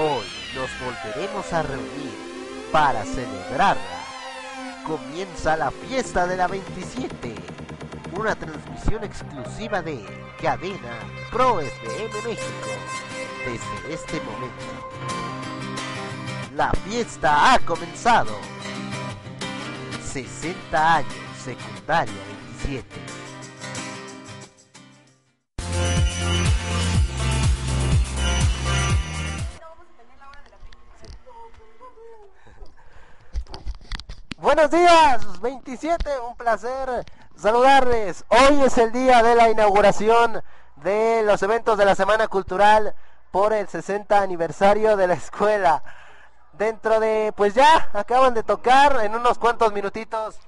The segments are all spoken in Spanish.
Hoy nos volveremos a reunir para celebrarla. Comienza la fiesta de la 27, una transmisión exclusiva de Cadena Pro FM México. Desde este momento, la fiesta ha comenzado. 60 años, secundaria 27. Buenos días, 27, un placer saludarles. Hoy es el día de la inauguración de los eventos de la Semana Cultural por el 60 aniversario de la escuela. Dentro de, pues ya, acaban de tocar en unos cuantos minutitos,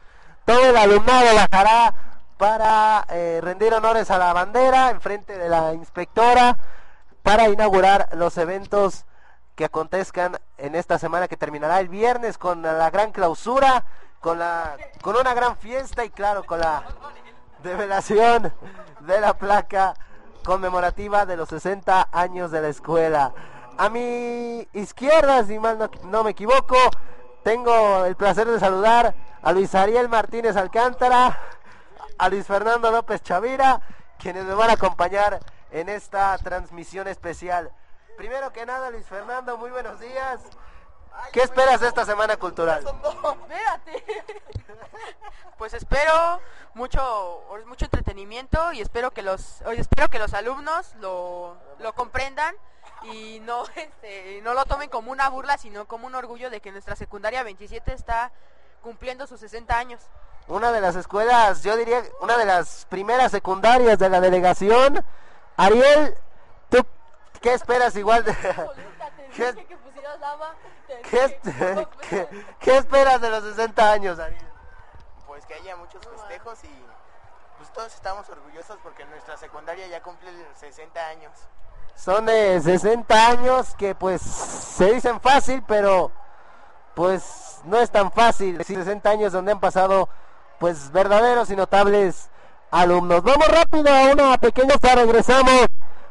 todo el alumnado bajará para eh, rendir honores a la bandera en frente de la inspectora para inaugurar los eventos que acontezcan en esta semana que terminará el viernes con la gran clausura, con la con una gran fiesta y claro, con la develación de la placa conmemorativa de los 60 años de la escuela. A mi izquierda, si mal no, no me equivoco, tengo el placer de saludar a Luis Ariel Martínez Alcántara, a Luis Fernando López Chavira, quienes me van a acompañar en esta transmisión especial. Primero que nada, Luis Fernando, muy buenos días. ¿Qué esperas de esta semana cultural? Espérate. Pues espero mucho mucho entretenimiento y espero que los espero que los alumnos lo, lo comprendan y no este, no lo tomen como una burla, sino como un orgullo de que nuestra secundaria 27 está cumpliendo sus 60 años. Una de las escuelas, yo diría, una de las primeras secundarias de la delegación. Ariel, ¿tú qué esperas igual de... ¿Qué, ¿Qué, qué- qué esperas de los 60 años, Ariel? pues que haya muchos festejos y pues todos estamos orgullosos porque nuestra secundaria ya cumple 60 años. Son de 60 años que pues se dicen fácil, pero pues no es tan fácil. 60 años donde han pasado pues verdaderos y notables alumnos. Vamos rápido a una pequeña regresamos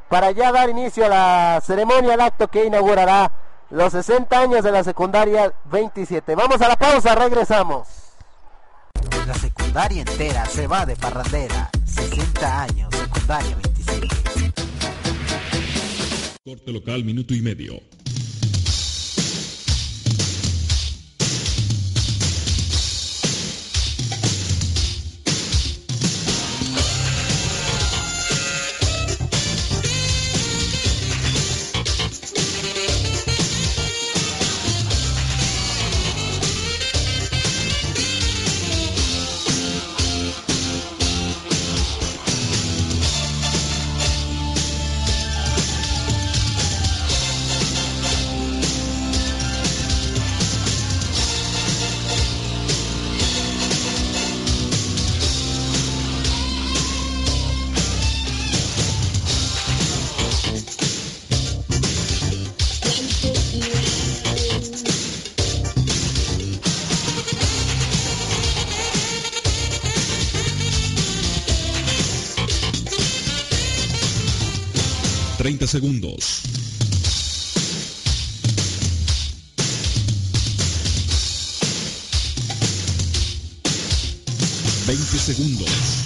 para ya dar inicio a la ceremonia, al acto que inaugurará los 60 años de la secundaria 27. Vamos a la pausa, regresamos. La secundaria entera se va de parrandera. 60 años, secundaria 27. Corte local, minuto y medio. Segundos. Veinte segundos.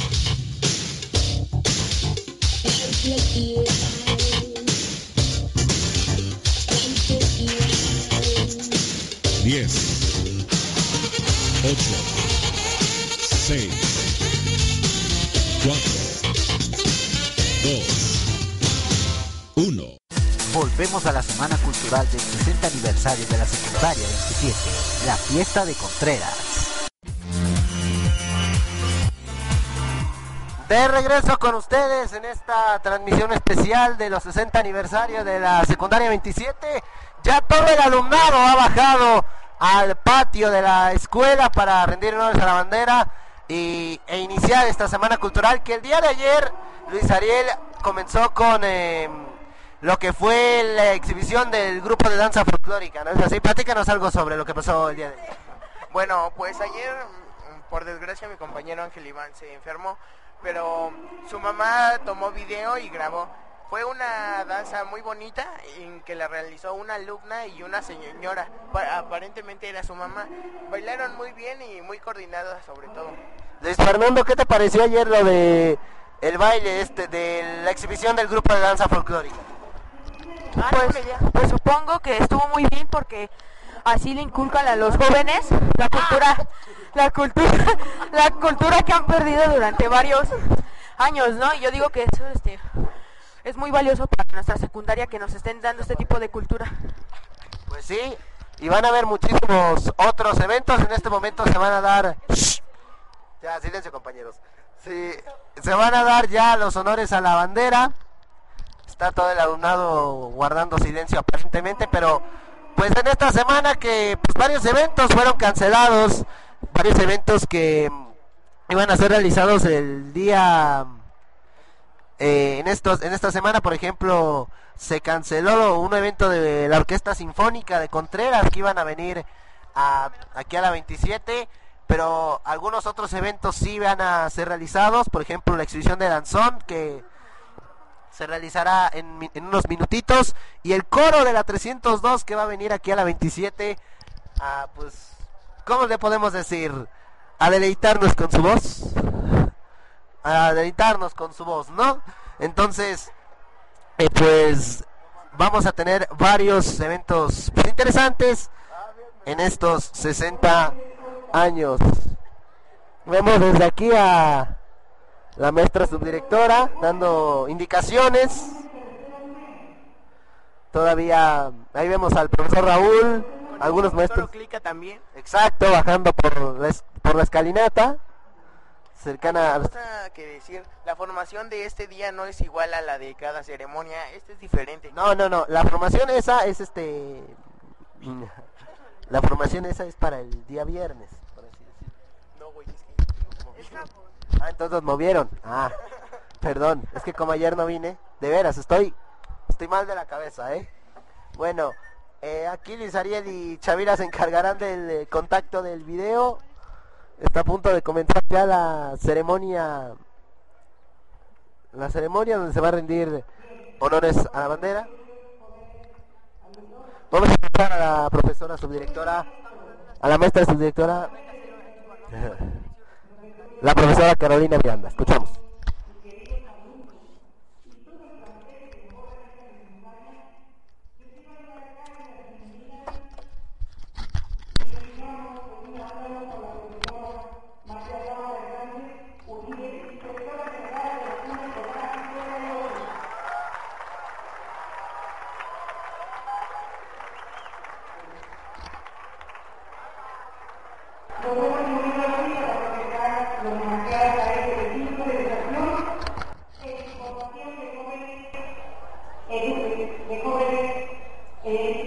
Cultural del 60 aniversario de la secundaria 27, la fiesta de Contreras. De regreso con ustedes en esta transmisión especial de los 60 aniversarios de la secundaria 27. Ya todo el alumnado ha bajado al patio de la escuela para rendir honores a la bandera y, e iniciar esta semana cultural que el día de ayer Luis Ariel comenzó con eh, lo que fue la exhibición del grupo de danza folclórica, ¿no es así? Platícanos algo sobre lo que pasó el día de ayer. Bueno, pues ayer, por desgracia, mi compañero Ángel Iván se enfermó, pero su mamá tomó video y grabó Fue una danza muy bonita en que la realizó una alumna y una señora. Pa- Aparentemente era su mamá. Bailaron muy bien y muy coordinadas sobre todo. Luis Fernando, ¿qué te pareció ayer lo de el baile este de la exhibición del grupo de danza folclórica? Ah, Pues, idea. pues supongo que estuvo muy bien porque así le inculcan a los jóvenes la cultura, la cultura, la cultura que han perdido durante varios años, ¿no? Y yo digo que eso este es muy valioso para nuestra secundaria que nos estén dando este tipo de cultura. Pues sí, y van a haber muchísimos otros eventos. En este momento se van a dar. Shh. Ya, silencio, compañeros. Sí, se van a dar ya los honores a la bandera. Está todo el alumnado guardando silencio aparentemente, pero pues en esta semana que pues, varios eventos fueron cancelados, varios eventos que iban a ser realizados el día eh, en estos en esta semana por ejemplo se canceló un evento de la orquesta sinfónica de Contreras que iban a venir a- aquí a la 27 pero algunos otros eventos sí van a ser realizados por ejemplo la exhibición de danzón que se realizará en, en unos minutitos y el coro de la 302 que va a venir aquí a la 27 a pues cómo le podemos decir a deleitarnos con su voz a deleitarnos con su voz, ¿no? Entonces, eh, pues vamos a tener varios eventos pues, interesantes en estos 60 años. Vemos desde aquí a la maestra subdirectora dando indicaciones. Todavía ahí vemos al profesor Raúl, algunos maestros, Clica también. exacto, bajando por la, es- por la escalinata, cercana a que decir, la formación de este día no es igual a la de cada ceremonia, este es diferente. No, no, no. La formación esa es este. La formación esa es para el día viernes, por así decirlo. No, güey, es que... Ah, entonces movieron. Ah, perdón. Es que como ayer no vine, de veras, estoy, estoy mal de la cabeza, ¿eh? Bueno, eh, aquí Luis Ariel y Chavira se encargarán del eh, contacto del video. Está a punto de comenzar ya la ceremonia. La ceremonia donde se va a rendir honores a la bandera. Vamos a escuchar a la profesora subdirectora, a la maestra subdirectora. La profesora Carolina Miranda. Escuchamos. De jóvenes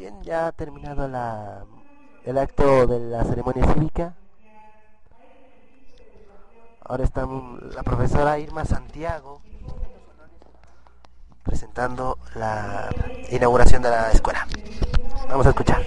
Bien, ya ha terminado la, el acto de la ceremonia cívica. Ahora está la profesora Irma Santiago presentando la inauguración de la escuela. Vamos a escuchar.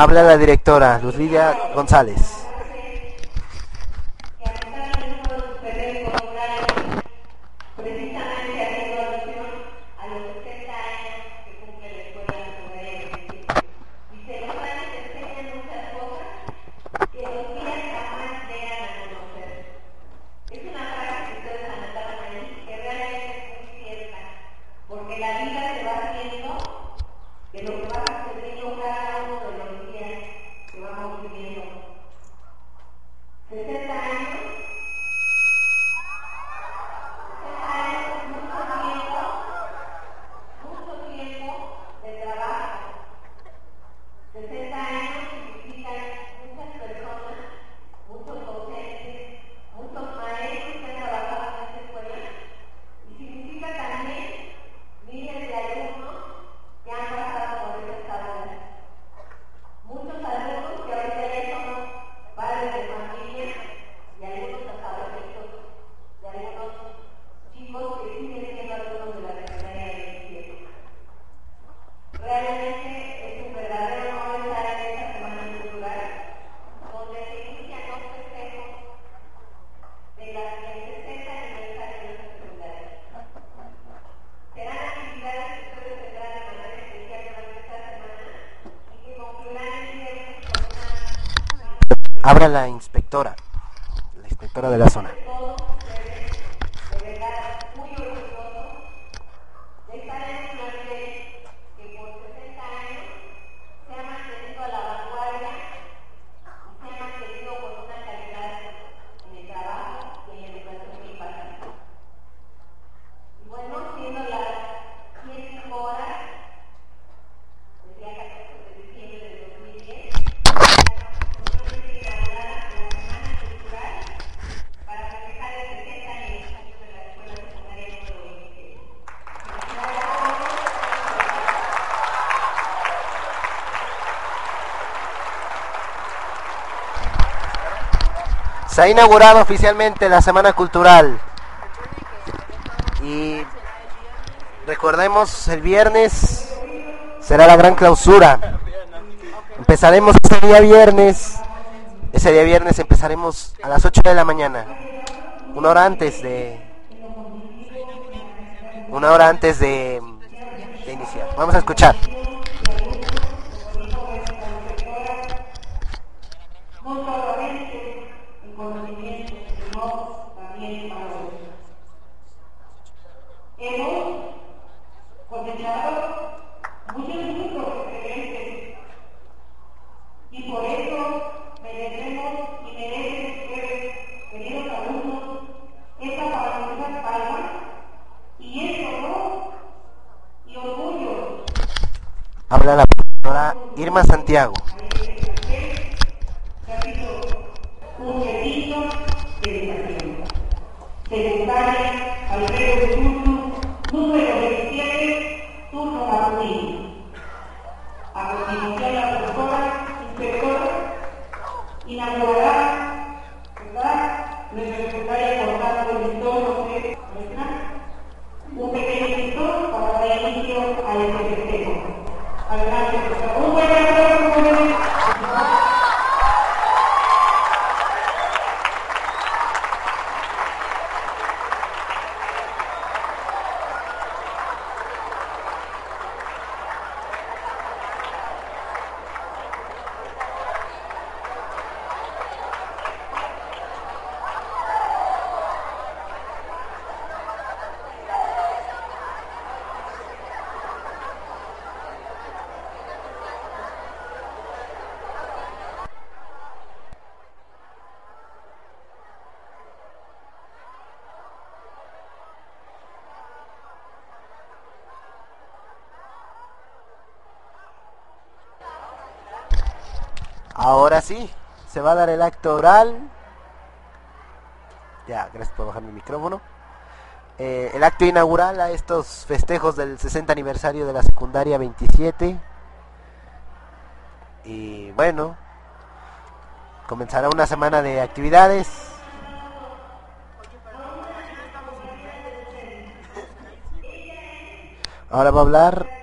Habla la directora, Luz Lidia González. Abra la inspectora, la inspectora de la zona. Se ha inaugurado oficialmente la Semana Cultural. Y recordemos, el viernes será la gran clausura. Empezaremos ese día viernes. Ese día viernes empezaremos a las 8 de la mañana. Una hora antes de. Una hora antes de iniciar. Vamos a escuchar. Sí, se va a dar el acto oral. Ya, gracias por bajar mi micrófono. Eh, el acto inaugural a estos festejos del 60 aniversario de la secundaria 27. Y bueno, comenzará una semana de actividades. Ahora va a hablar.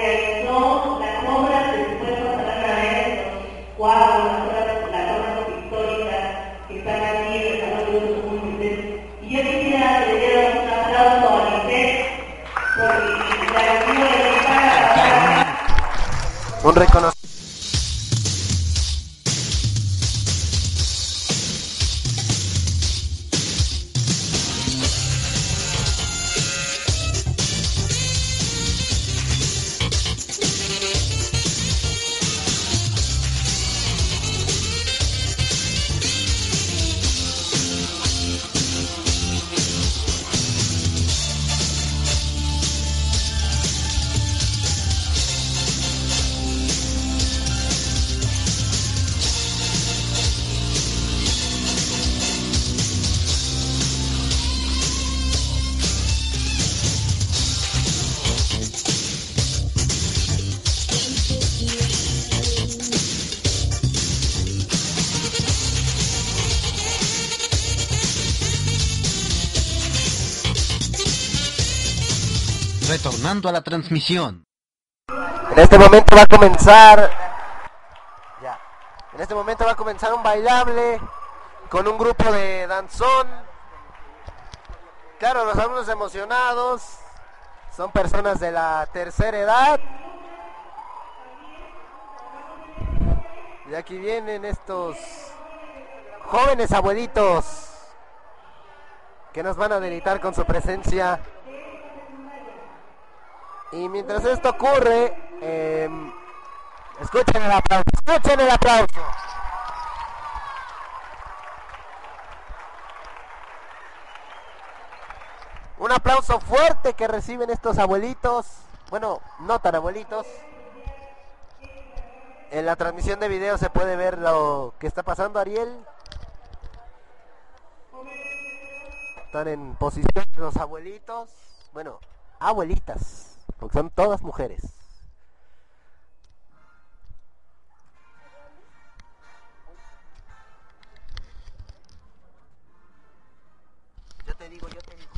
Realizó las obras pasarán a ver los cuadros, las obras, las obras pictóricas que están aquí en el Salón de Uso Múltiples. Y yo quisiera que le dieran un aplauso a Lisette por la acción de estar Un reconocimiento. A la transmisión. En este momento va a comenzar. Ya. En este momento va a comenzar un bailable con un grupo de danzón. Claro, los alumnos emocionados son personas de la tercera edad. Y aquí vienen estos jóvenes abuelitos que nos van a deleitar con su presencia. Y mientras esto ocurre, em, escuchen el aplauso, escuchen el aplauso. Un aplauso fuerte que reciben estos abuelitos, bueno, no tan abuelitos. En la transmisión de video se puede ver lo que está pasando, Ariel. Están en posición los abuelitos, bueno, abuelitas, porque son todas mujeres. Yo te digo, yo te digo.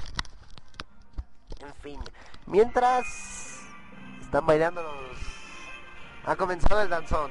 En fin, mientras están bailando los... Ha comenzado el danzón.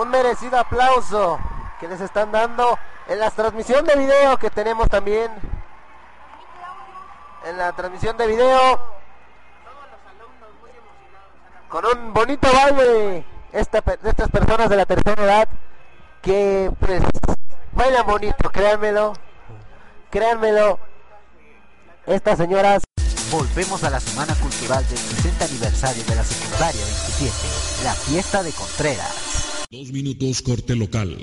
Un merecido aplauso que les están dando en la transmisión de video que tenemos también. En la transmisión de video. Con un bonito baile esta, estas personas de la tercera edad que pues bailan bonito, créanmelo. Créanmelo. Estas señoras Volvemos a la Semana Cultural del 60 aniversario de la secundaria 27, la fiesta de Contreras. Dos minutos corte local.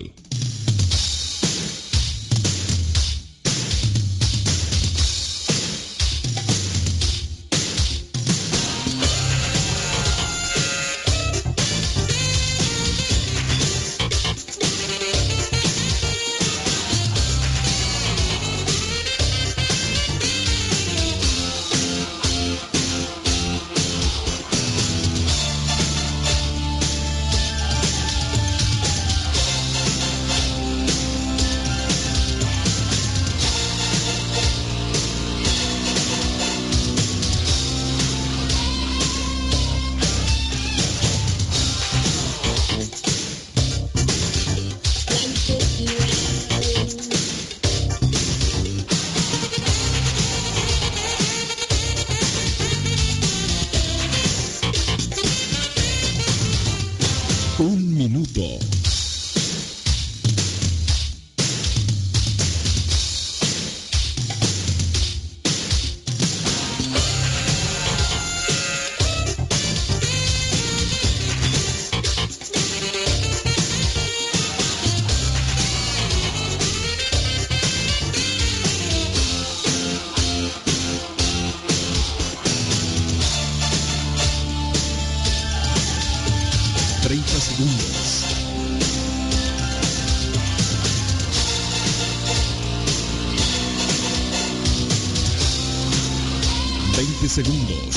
Segundos.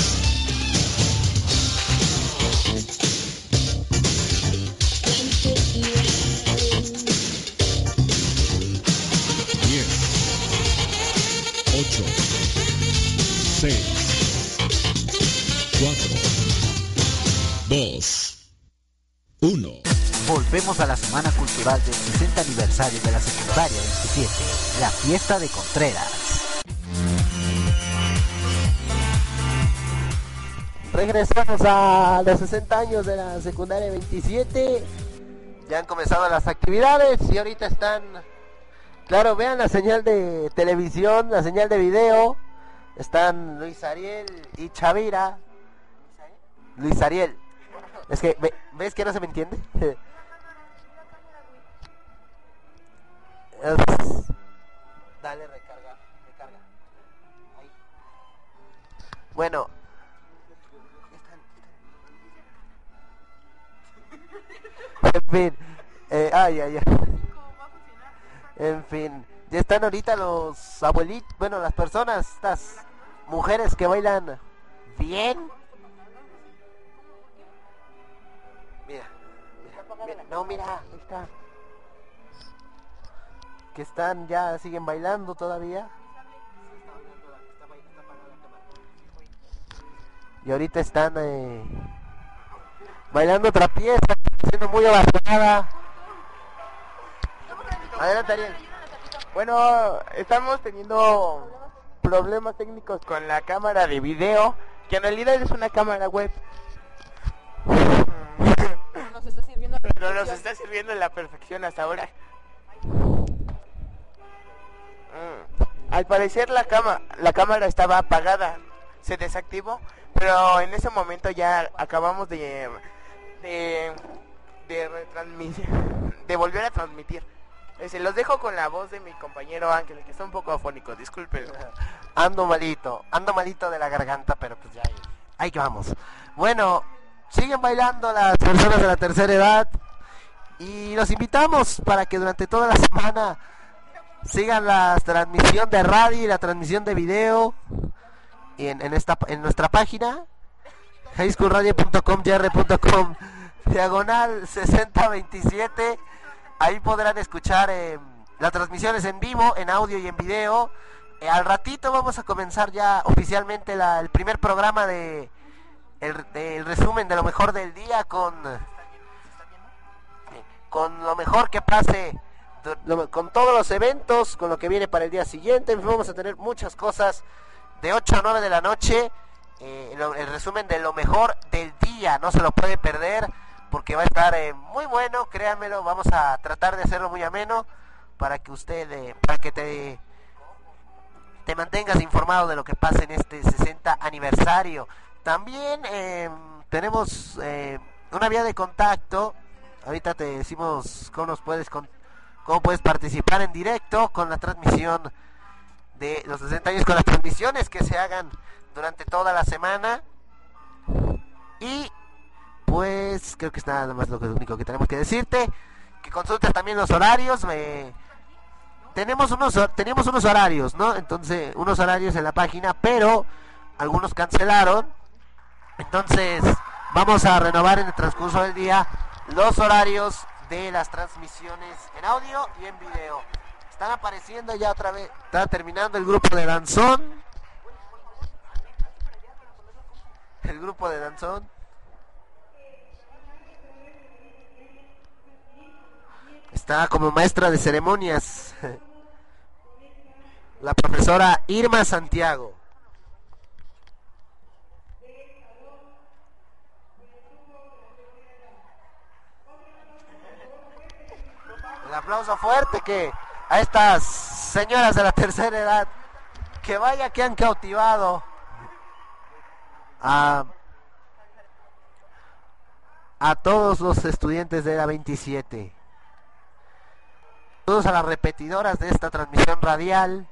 Diez. Ocho. Seis. Cuatro. Dos. Uno. Volvemos a la Semana Cultural del 60 aniversario de la secundaria 27, la fiesta de Contreras. Regresamos a los 60 años de la secundaria 27. Ya han comenzado las actividades y ahorita están... Claro, vean la señal de televisión, la señal de video. Están Luis Ariel y Chavira. Luis Ariel. Es que, ve- ¿ves que no se me entiende? Dale, recarga, recarga. Ahí. Bueno, En fin, eh, ay, ay, ay. En fin, ya están ahorita los abuelitos, bueno, las personas, estas mujeres que bailan bien. Mira, no, mira, ahí está. Que están, ya siguen bailando todavía. Y ahorita están eh, bailando otra pieza, siendo muy ovacionada. Adelante, Ariel. Bueno, estamos teniendo problemas técnicos con la cámara de video, que en realidad es una cámara web. Nos está sirviendo a la Pero nos está sirviendo a la perfección hasta ahora. Mm. Al parecer la cama, la cámara estaba apagada, se desactivó, pero en ese momento ya acabamos de de de retransmitir, de volver a transmitir. Se los dejo con la voz de mi compañero Ángel, que está un poco afónico, disculpen. Ando malito, ando malito de la garganta, pero pues ya, ahí que vamos. Bueno, siguen bailando las personas de la tercera edad y los invitamos para que durante toda la semana sigan la transmisión de radio y la transmisión de video y en, en esta en nuestra página highschoolradio.com jr.com diagonal 6027 ahí podrán escuchar eh, las transmisiones en vivo en audio y en video Eh, al ratito vamos a comenzar ya oficialmente la- el primer programa de el, del resumen de lo mejor del día con con lo mejor que pase, con todos los eventos, con lo que viene para el día siguiente. Vamos a tener muchas cosas de 8 a 9 de la noche. eh, lo- el resumen de lo mejor del día, no se lo puede perder porque va a estar eh, muy bueno, créanmelo. Vamos a tratar de hacerlo muy ameno para que usted, eh, para que te te mantengas informado de lo que pasa en este 60 aniversario. También eh, tenemos eh, una vía de contacto. Ahorita te decimos cómo nos puedes con- cómo puedes participar en directo con la transmisión de los 60 años con las transmisiones que se hagan durante toda la semana. Y pues creo que es nada más lo que- lo único que tenemos que decirte. Que consultes también los horarios. me- tenemos unos teníamos unos horarios, ¿no? Entonces, unos horarios en la página, pero algunos cancelaron. Entonces, vamos a renovar en el transcurso del día los horarios de las transmisiones en audio y en video. Están apareciendo ya otra vez. Está terminando el grupo de danzón. El grupo de danzón. Está como maestra de ceremonias. La profesora Irma Santiago. El aplauso fuerte que a estas señoras de la tercera edad que vaya que han cautivado a, a todos los estudiantes de la 27. Todos a las repetidoras de esta transmisión radial.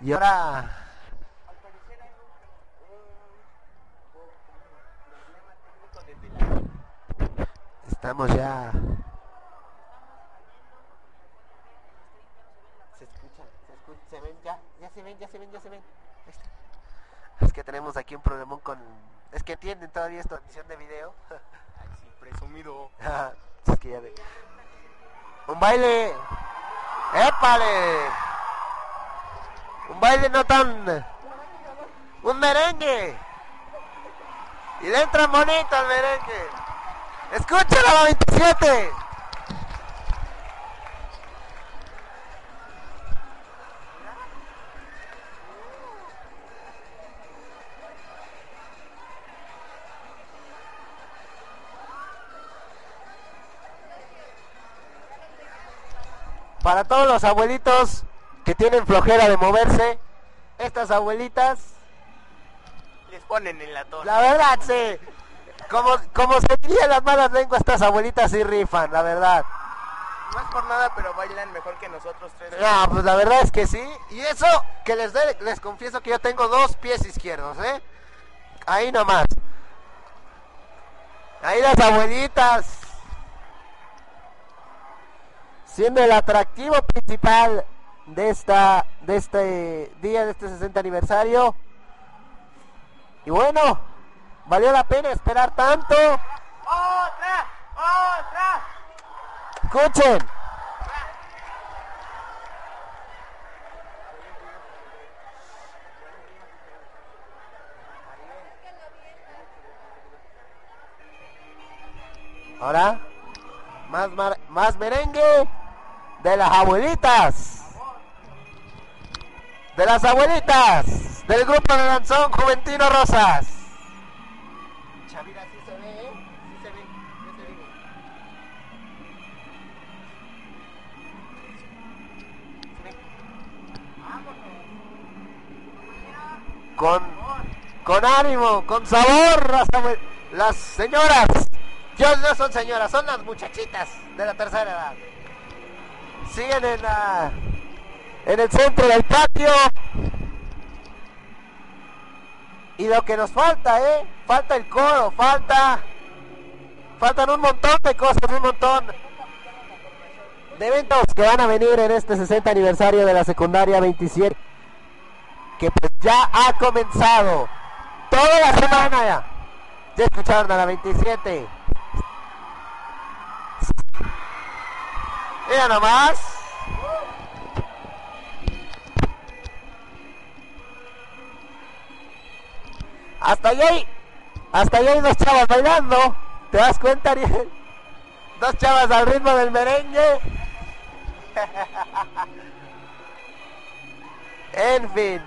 Y ahora estamos ya se escuchan, se escuchan, se ven ya, ya se ven, ya se ven, ya se ven. Es que tenemos aquí un problemón con es que entienden todavía esta transmisión de video. Sí, presumido. es que ya de... Un baile. ¡Épale! Un baile no tan... Un merengue. Y le entra bonito al merengue. ¡Escúchala, la 27! Para todos los abuelitos que tienen flojera de moverse, estas abuelitas, Les ponen en la torre. la verdad, sí. Como, como se diría en las malas lenguas, estas abuelitas sí rifan, la verdad. No es por nada, pero bailan mejor que nosotros tres. No, pues la verdad es que sí. Y eso que les dé- les confieso que yo tengo dos pies izquierdos, ¿eh? Ahí nomás. Ahí las abuelitas. Siendo el atractivo principal de esta de este día de este 60 aniversario. Y bueno, valió la pena esperar tanto. ¡Otra! ¡Otra! Escuchen. Ahora, más, mar- más merengue de las abuelitas. De las abuelitas. Del grupo de danzón Juventino Rosas. Chavira, sí se ve, ¿eh? Sí se ve. ¿qué te digo? con, con ánimo, con sabor, las, abue- las señoras. Yo no son señoras, son las muchachitas de la tercera edad. Siguen en, la, en el centro del patio. Y lo que nos falta, ¿eh? Falta el coro, falta... Faltan un montón de cosas, un montón de eventos que van a venir en este 60 aniversario de la secundaria 27 que pues ya ha comenzado toda la semana ya. Ya escucharon a la 27. Mira nomás. Hasta allá hay, hasta allá hay dos chavas bailando. ¿Te das cuenta, Ariel? Dos chavas al ritmo del merengue. En fin.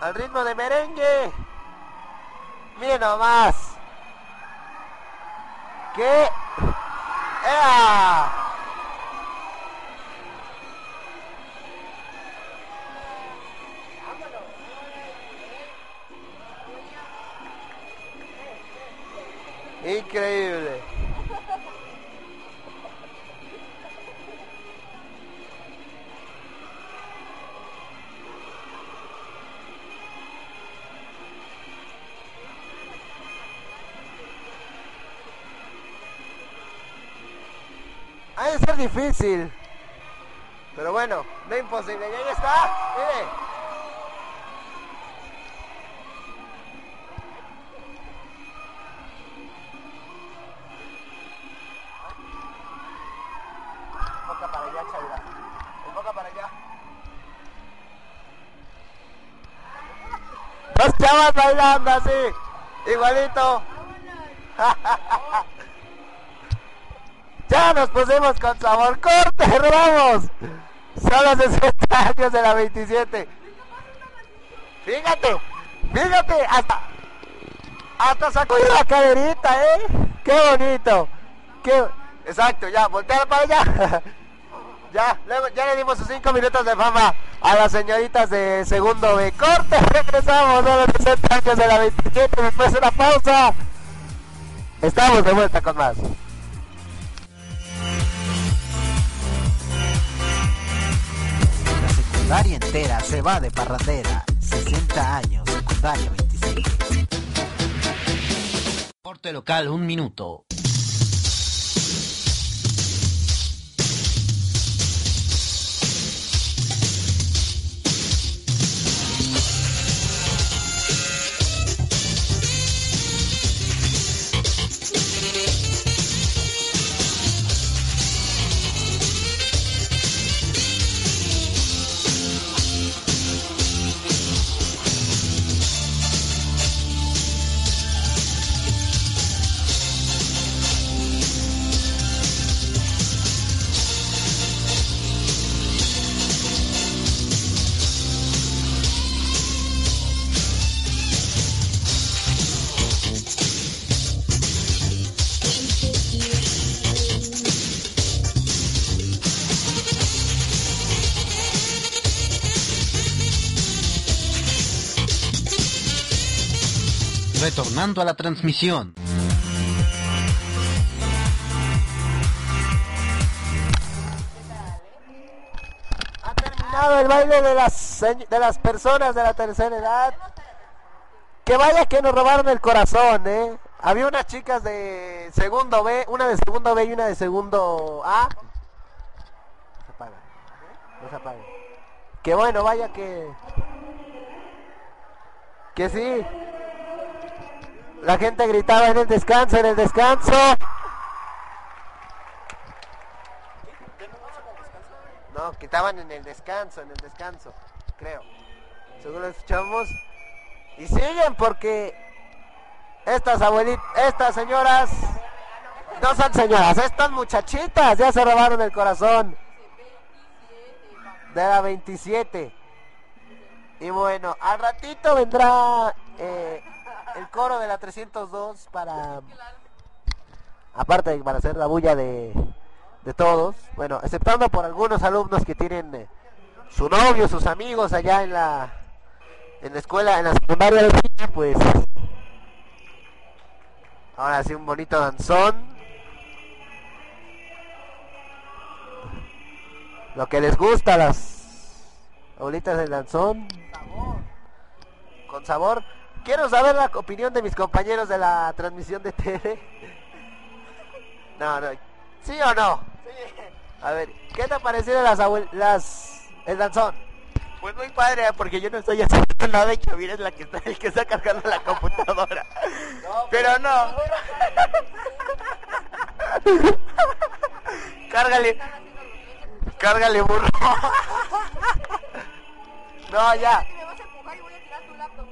Al ritmo de merengue. Miren nomás. ¿Qué? ¡Ea! Increíble. Difícil. Pero bueno, no imposible. Y ahí está. Mire. Enfoca para allá, Chaira. Enfoca para allá. Dos chavas bailando así. Igualito. Ya nos pusimos con sabor. ¡Corte! ¡Robamos! Son los 60 años de la 27. Fíjate, fíjate, hasta, hasta sacudió la caderita, ¿eh? ¡Qué bonito! ¡Qué... Exacto, ya, voltea para allá. ya, luego, ya le dimos sus 5 minutos de fama a las señoritas de segundo B. ¡Corte! Regresamos a los 60 años de la 27 después de una pausa. Estamos de vuelta con más. Secundaria entera se va de parrandera. 60 años, secundaria 27. Corte local, un minuto. A la transmisión. Ha terminado el baile de las, de las personas de la tercera edad. Que vaya que nos robaron el corazón, ¿eh? Había unas chicas de segundo B, una de segundo B y una de segundo A. No se apaga. No se apaga. Que bueno, vaya que... Que sí. La gente gritaba en el descanso, en el descanso. No, que estaban en el descanso, en el descanso, creo. Según lo escuchamos. Y siguen porque estas abuelitas, estas señoras, no son señoras, estas muchachitas ya se robaron el corazón de la 27. Y bueno, al ratito vendrá eh, el coro de la 302 para, aparte para hacer la bulla de, de todos, bueno, exceptando por algunos alumnos que tienen eh, su novio, sus amigos allá en la en la escuela, en la secundaria de pues ahora sí un bonito danzón. Lo que les gusta las abuelitas del danzón. Con sabor. Quiero saber la opinión de mis compañeros de la transmisión de TV. No, no. ¿Sí o no? A ver, ¿qué te parecieron las las el danzón? Pues muy padre, ¿eh? porque yo no estoy haciendo nada y Javier es la que está, el que está cargando la computadora. Pero no. Cárgale. Cárgale, burro. No, ya. me vas a empujar y voy a tirar tu laptop.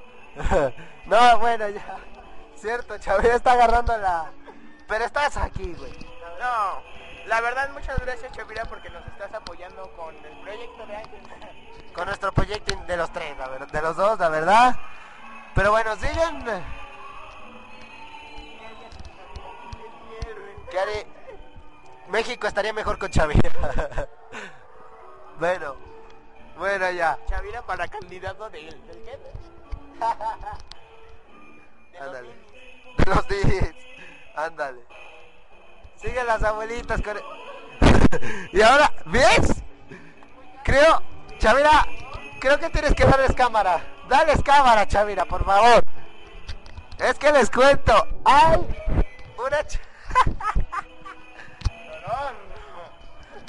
no, bueno, ya. Cierto, Chavira está agarrando la... Pero estás aquí, güey. No, la verdad muchas gracias Chavira porque nos estás apoyando con el proyecto de Ángel. Con nuestro proyecto de los tres, la verdad, de los dos, la verdad. Pero bueno, siguen... ¿Qué haré? México estaría mejor con Chavira. bueno, bueno ya. Chavira para candidato del, del qué? Ándale. De los días. Ándale. Siguen las abuelitas con... y ahora, ¿ves? Creo, Chavira, creo que tienes que darles cámara. Dales cámara, Chavira, por favor. Es que les cuento. Hay una... ch-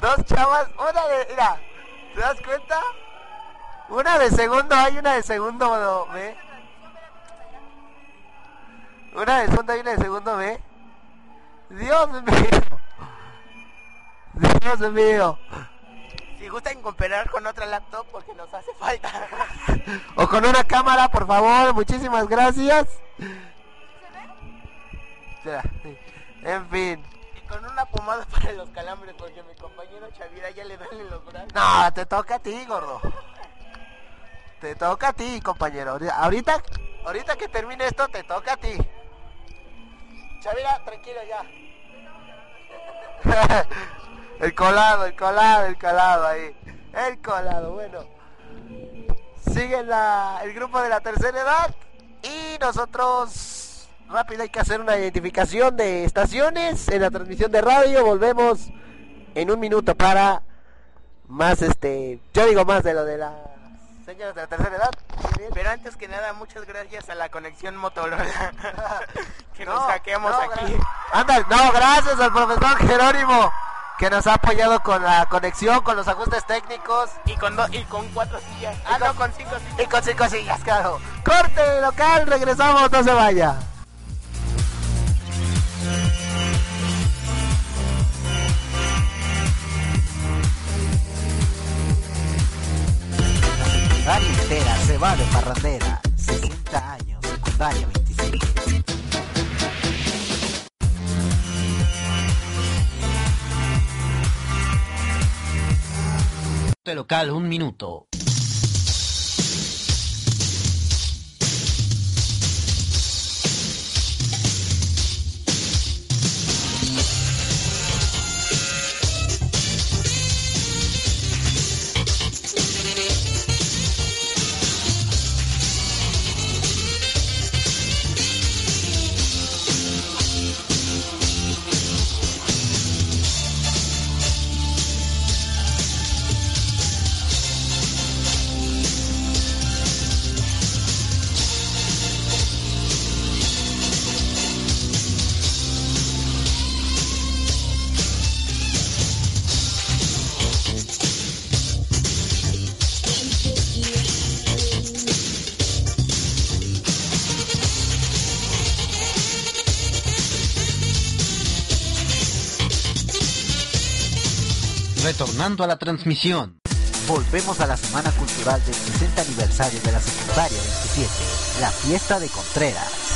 Dos chavas, una de... Mira, ¿te das cuenta? Una de segundo A y una de segundo B. Una de segundo A y una de segundo B. Dios mío. Dios mío. Si gustan cooperar con otra laptop porque nos hace falta. O con una cámara, por favor. Muchísimas gracias. Ya, sí. En fin. y con una pomada para los calambres porque mi compañero Chavira ya le duelen los brazos. No, te toca a ti, gordo. Te toca a ti, compañero. Ahorita, ahorita que termine esto, te toca a ti. Chavira, tranquilo ya. el colado, el colado, el colado ahí. El colado, bueno. Sigue la, el grupo de la tercera edad y nosotros rápido hay que hacer una identificación de estaciones en la transmisión de radio. Volvemos en un minuto para más este, yo digo más de lo de las de la tercera edad. Pero antes que nada, muchas gracias a la conexión Motorola que nos No, hackeamos no, aquí. Anda, no, gracias al profesor Jerónimo que nos ha apoyado con la conexión, con los ajustes técnicos Y con, do- y con cuatro sillas. Ah, no, con cinco sillas. y con cinco sillas, claro. Corte local, regresamos, no se vaya. Secundaria entera se va de parrandera. 60 años, secundaria 25. local, un minuto. Retornando a la transmisión. Volvemos a la Semana Cultural del 60 aniversario de la secundaria 27, la fiesta de Contreras.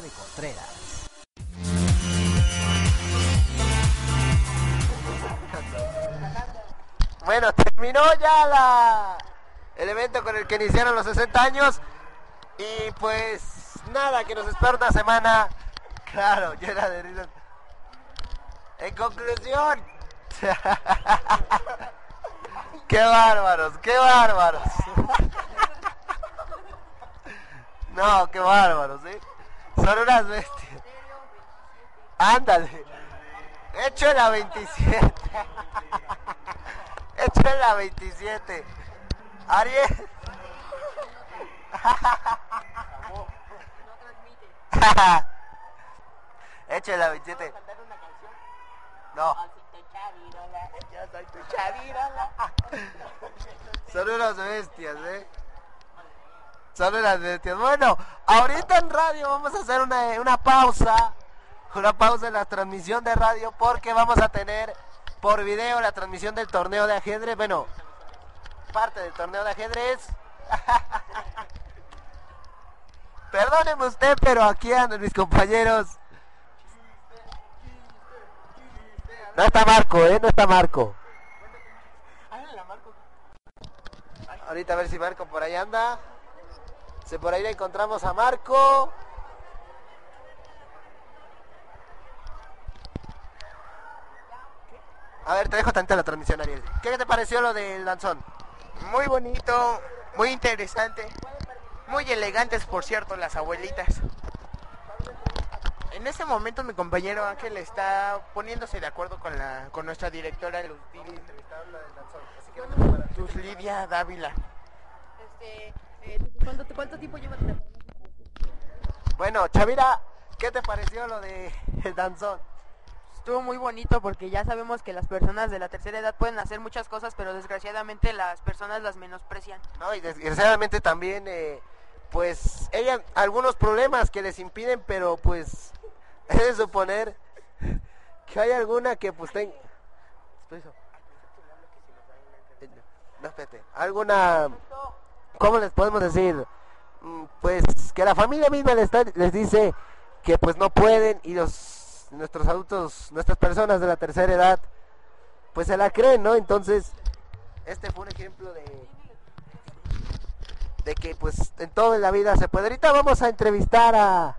De Contreras. Bueno, terminó ya la el evento con el que iniciaron los 60 años y pues nada, que nos espera una semana, claro, llena de risas. En conclusión, qué bárbaros, qué bárbaros. No, qué bárbaros, ¿eh? Son unas bestias. Ándale. Hecho en la 27. Hecho en la 27. Ariel. Hecho en la 27. No. Yo soy tu chavirola. Son unas bestias, ¿eh? Son unas bestias. Bueno, ahorita en radio vamos a hacer una, una pausa. Una pausa en la transmisión de radio porque vamos a tener por video la transmisión del torneo de ajedrez. Bueno, parte del torneo de ajedrez. Perdóneme usted, pero aquí andan mis compañeros. No está Marco, ¿eh? No está Marco. Ahorita a ver si Marco por ahí anda. Si por ahí le encontramos a Marco. A ver, te dejo tanta la transmisión, Ariel. ¿Qué te pareció lo del danzón? Muy bonito, muy interesante. Muy elegantes, por cierto, las abuelitas. En este momento mi compañero Ángel está poniéndose de acuerdo con la con nuestra directora Luz, Lidia Dávila. Este, ¿cuánto, ¿Cuánto tiempo lleva trabajando? Bueno, Chavira, ¿qué te pareció lo de el danzón? Estuvo muy bonito porque ya sabemos que las personas de la tercera edad pueden hacer muchas cosas, pero desgraciadamente las personas las menosprecian. No, y desgraciadamente también, eh, pues, ella, algunos problemas que les impiden, pero pues, es de suponer que hay alguna que pues tenga... No, espérate, alguna... ¿Cómo les podemos decir? Mm, Pues que la familia misma les, dice que pues no pueden y los nuestros adultos, nuestras personas de la tercera edad, pues se la creen, ¿no? Entonces, este fue un ejemplo de de que pues en toda la vida se puede. Ahorita vamos a entrevistar a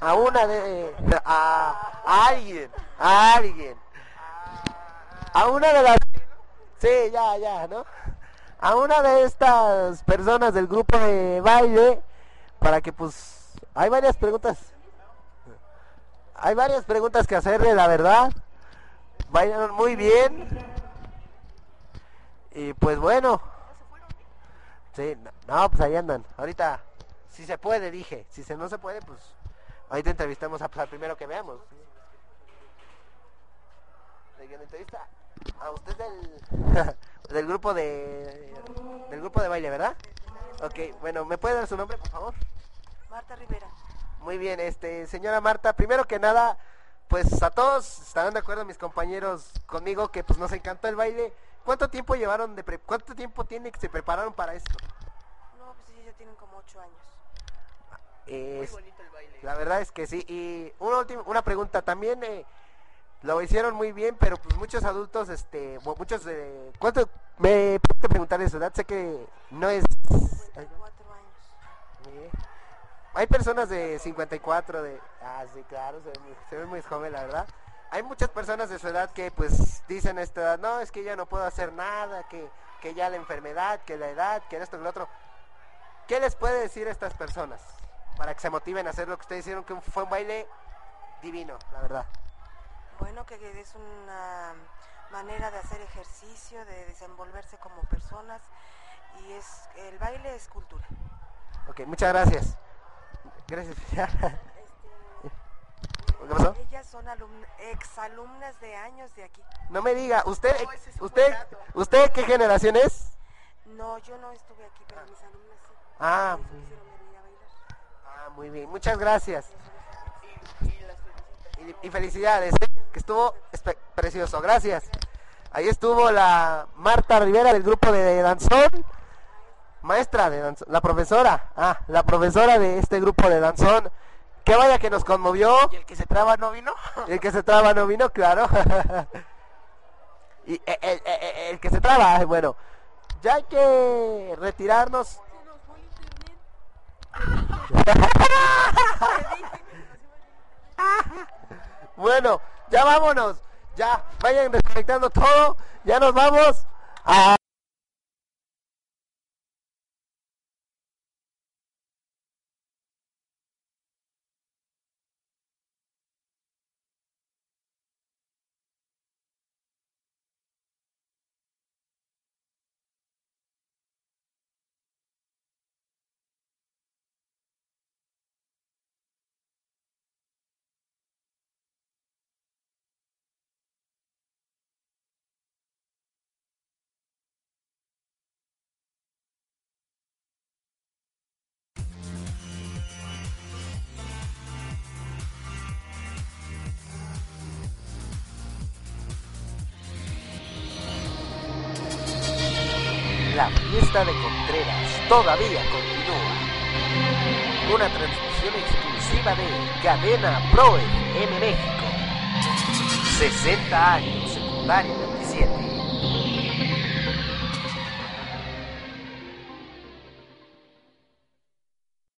a una de a, a alguien, a alguien. A una de las Sí, ya, ya, ¿no? A una de estas personas del grupo de baile para que pues hay varias preguntas. Hay varias preguntas que hacerle, la verdad. Bailan muy bien. Y pues bueno. Sí, no, pues ahí andan. Ahorita, si se puede, dije. Si se no se puede, pues ahorita entrevistamos a, pues, al primero que veamos. A usted del, del grupo de del grupo de baile, ¿verdad? Ok, bueno, ¿me puede dar su nombre, por favor? Marta Rivera. Muy bien, este, señora Marta, primero que nada, pues a todos estarán de acuerdo mis compañeros conmigo que pues nos encantó el baile. ¿Cuánto tiempo llevaron de pre- cuánto tiempo tiene que se prepararon para esto? No, pues sí, ya tienen como ocho años. Es- bonito el baile. la verdad es que sí. Y una última, una pregunta también eh, lo hicieron muy bien, pero pues muchos adultos, este, mu- muchos, eh, ¿cuánto? Me puedo preguntar de su edad, sé que no es. Cuatro años. Mire. Hay personas de 54, de... Ah, sí, claro, se ve, muy, se ve muy joven, la verdad. Hay muchas personas de su edad que pues dicen a esta edad, no, es que ya no puedo hacer nada, que, que ya la enfermedad, que la edad, que esto, que lo otro. ¿Qué les puede decir a estas personas para que se motiven a hacer lo que ustedes hicieron, que fue un baile divino, la verdad? Bueno, que es una manera de hacer ejercicio, de desenvolverse como personas y es el baile es cultura. Ok, muchas gracias. Gracias. ¿Qué pasó? Ellas son alumn- exalumnas de años de aquí. No me diga, usted, No, es usted, usted, ¿qué generación es? No, yo no estuve aquí, pero mis alumnas sí. Ah, a bailar. Ah, muy bien, muchas gracias. Y, y felicidades, ¿eh? Que estuvo precioso, gracias. Ahí estuvo la Marta Rivera del grupo de Danzón. maestra de danzón, la profesora, ah, la profesora de este grupo de danzón, que vaya que nos conmovió, ¿Y el que se traba no vino? el que se traba no vino, claro, y el, el- el- el que se traba, bueno, ya hay que retirarnos, bueno, ya vámonos, ya, vayan desconectando todo, ya nos vamos. A... La fiesta de Contreras todavía continúa. Una transmisión exclusiva de Cadena Pro en México. 60 años, secundaria 27.